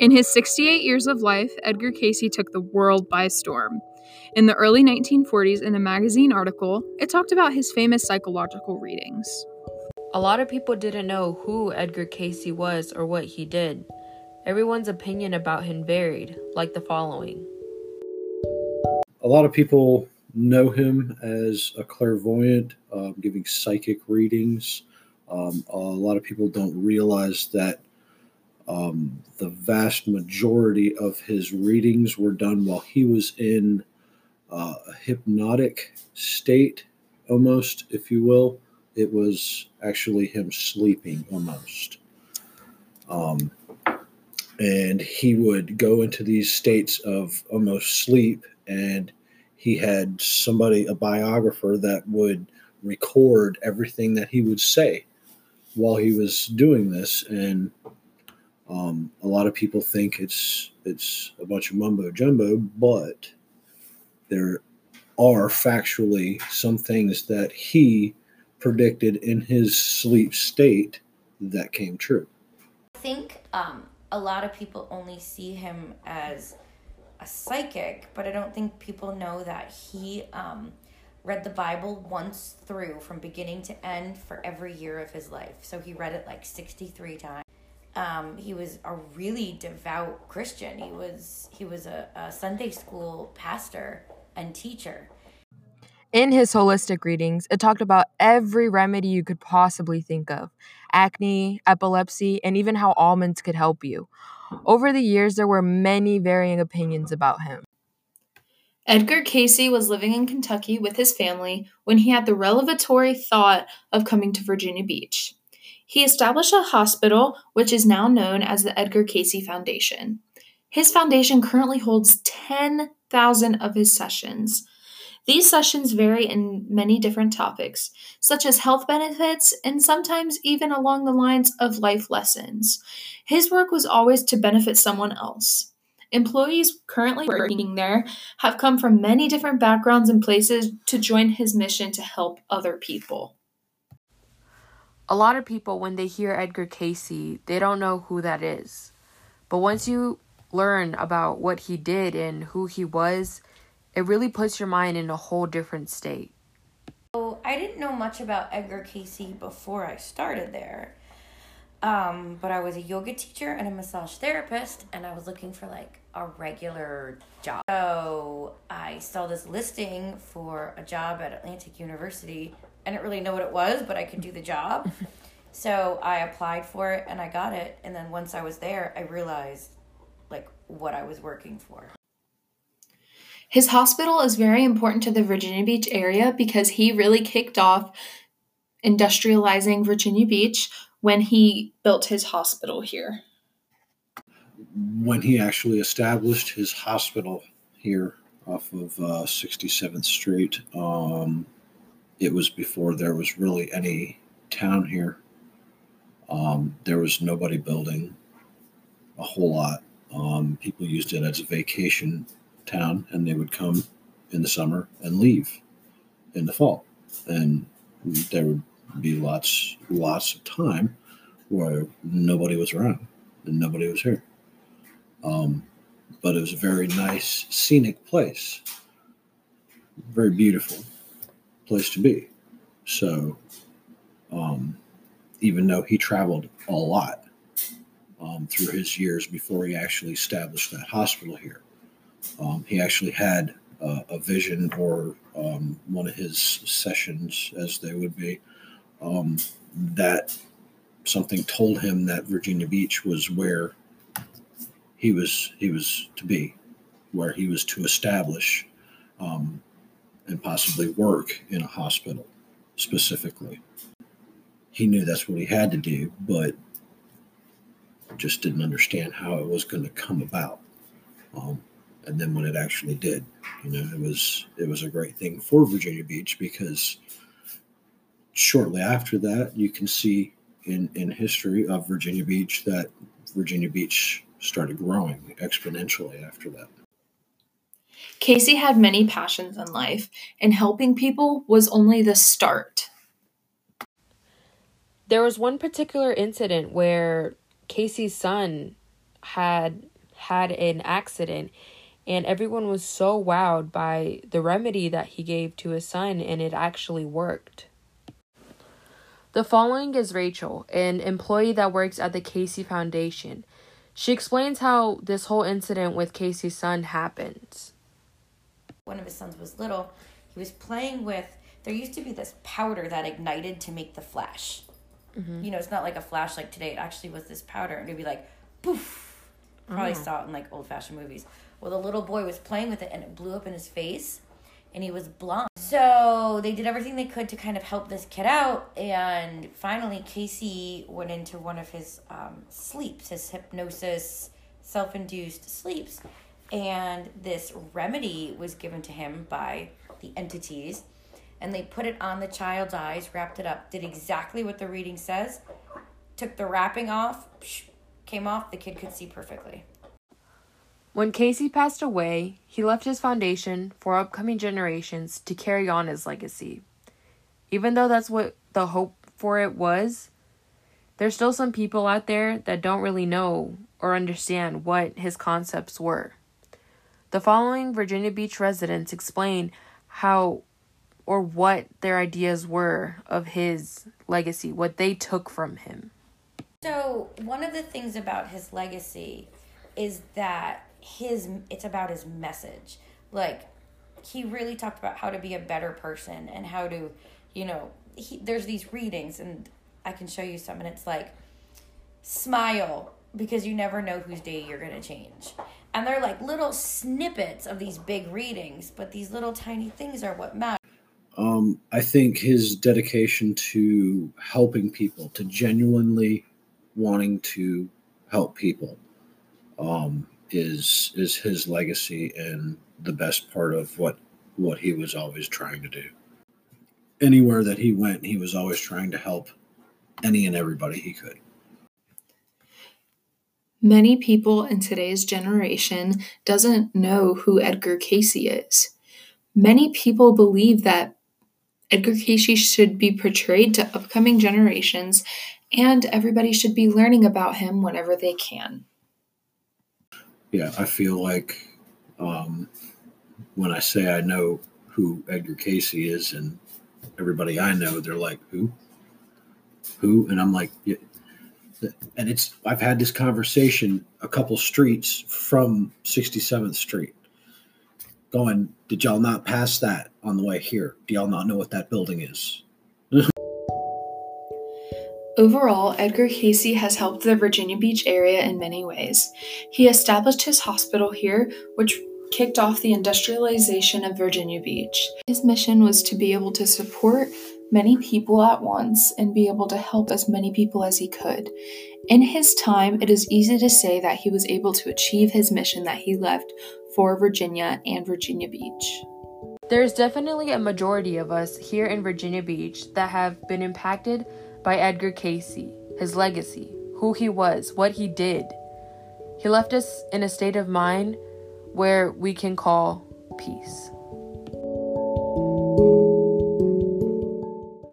In his 68 years of life, Edgar Cayce took the world by storm. In the early 1940s, in a magazine article, it talked about his famous psychological readings. A lot of people didn't know who Edgar Cayce was or what he did. Everyone's opinion about him varied, like the following. A lot of people know him as a clairvoyant, um, giving psychic readings. Um, a lot of people don't realize that um, the vast majority of his readings were done while he was in uh, a hypnotic state, almost, if you will. It was actually him sleeping almost. Um, and he would go into these states of almost sleep and he had somebody a biographer that would record everything that he would say while he was doing this and um, a lot of people think it's it's a bunch of mumbo jumbo but there are factually some things that he predicted in his sleep state that came true I think um, a lot of people only see him as a psychic, but I don't think people know that he um, read the Bible once through from beginning to end for every year of his life. So he read it like 63 times. Um, he was a really devout Christian. He was he was a, a Sunday school pastor and teacher. In his holistic readings, it talked about every remedy you could possibly think of acne, epilepsy, and even how almonds could help you. Over the years, there were many varying opinions about him. Edgar Cayce was living in Kentucky with his family when he had the revelatory thought of coming to Virginia Beach. He established a hospital, which is now known as the Edgar Cayce Foundation. His foundation currently holds 10,000 of his sessions. These sessions vary in many different topics, such as health benefits and sometimes even along the lines of life lessons. His work was always to benefit someone else. Employees currently working there have come from many different backgrounds and places to join his mission to help other people. A lot of people, when they hear Edgar Cayce, they don't know who that is. But once you learn about what he did and who he was, it really puts your mind in a whole different state. So I didn't know much about Edgar Cayce before I started there. Um, but I was a yoga teacher and a massage therapist, and I was looking for like a regular job. So I saw this listing for a job at Atlantic University. I didn't really know what it was, but I could do the job. so I applied for it and I got it. And then once I was there, I realized like what I was working for. His hospital is very important to the Virginia Beach area because he really kicked off industrializing Virginia Beach when he built his hospital here. when he actually established his hospital here off of uh, 67th Street, um, it was before there was really any town here. Um, there was nobody building a whole lot. Um, people used it as a vacation town, and they would come in the summer and leave in the fall, and there would be lots, lots of time where nobody was around and nobody was here. Um, but it was a very nice, scenic place, very beautiful place to be. So, um, even though he traveled a lot um, through his years before he actually established that hospital here, um, he actually had uh, a vision or um, one of his sessions, as they would be, um, that something told him that Virginia Beach was where he was he was to be, where he was to establish um, and possibly work in a hospital specifically. He knew that's what he had to do, but just didn't understand how it was going to come about. Um, and then when it actually did, you know, it was it was a great thing for Virginia Beach because shortly after that, you can see in in history of Virginia Beach that Virginia Beach started growing exponentially after that. Cayce had many passions in life, and helping people was only the start. There was one particular incident where Cayce's son had had an accident and everyone was so wowed by the remedy that he gave to his son and it actually worked. The following is Rachel, an employee that works at the Cayce Foundation. She explains how this whole incident with Cayce's son happened. One of his sons was little. He was playing with, there used to be this powder that ignited to make the flash. Mm-hmm. You know, it's not like a flash like today. It actually was this powder, and it'd be like, poof. Probably oh. saw it in like old fashioned movies. Well, the little boy was playing with it, and it blew up in his face, and he was blind. So they did everything they could to kind of help this kid out. And finally, Cayce went into one of his um, sleeps, his hypnosis, self induced sleeps. And this remedy was given to him by the entities. And they put it on the child's eyes, wrapped it up, did exactly what the reading says, took the wrapping off, came off, the kid could see perfectly. When Cayce passed away, he left his foundation for upcoming generations to carry on his legacy. Even though that's what the hope for it was, there's still some people out there that don't really know or understand what his concepts were. The following Virginia Beach residents explain how or what their ideas were of his legacy, what they took from him. So, one of the things about his legacy is that his it's about his message like he really talked about how to be a better person and how to you know he, there's these readings and i can show you some and it's like smile because you never know whose day you're going to change and they're like little snippets of these big readings but these little tiny things are what matter um, i think his dedication to helping people to genuinely wanting to help people um, is is his legacy and the best part of what what he was always trying to do. Anywhere that he went, he was always trying to help any and everybody he could. Many people in today's generation doesn't know who Edgar Cayce is. Many people believe that Edgar Cayce should be portrayed to upcoming generations and everybody should be learning about him whenever they can yeah, I feel like um, when I say I know who Edgar Cayce is, and everybody I know, they're like, "Who? Who?" And I'm like, yeah. And it's I've had this conversation a couple streets from 67th Street, going, "Did y'all not pass that on the way here? Do y'all not know what that building is?" Overall, Edgar Cayce has helped the Virginia Beach area in many ways. He established his hospital here, which kicked off the industrialization of Virginia Beach. His mission was to be able to support many people at once and be able to help as many people as he could. In his time, it is easy to say that he was able to achieve his mission that he left for Virginia and Virginia Beach. There's definitely a majority of us here in Virginia Beach that have been impacted by Edgar Cayce, his legacy, who he was, what he did. He left us in a state of mind where we can call peace.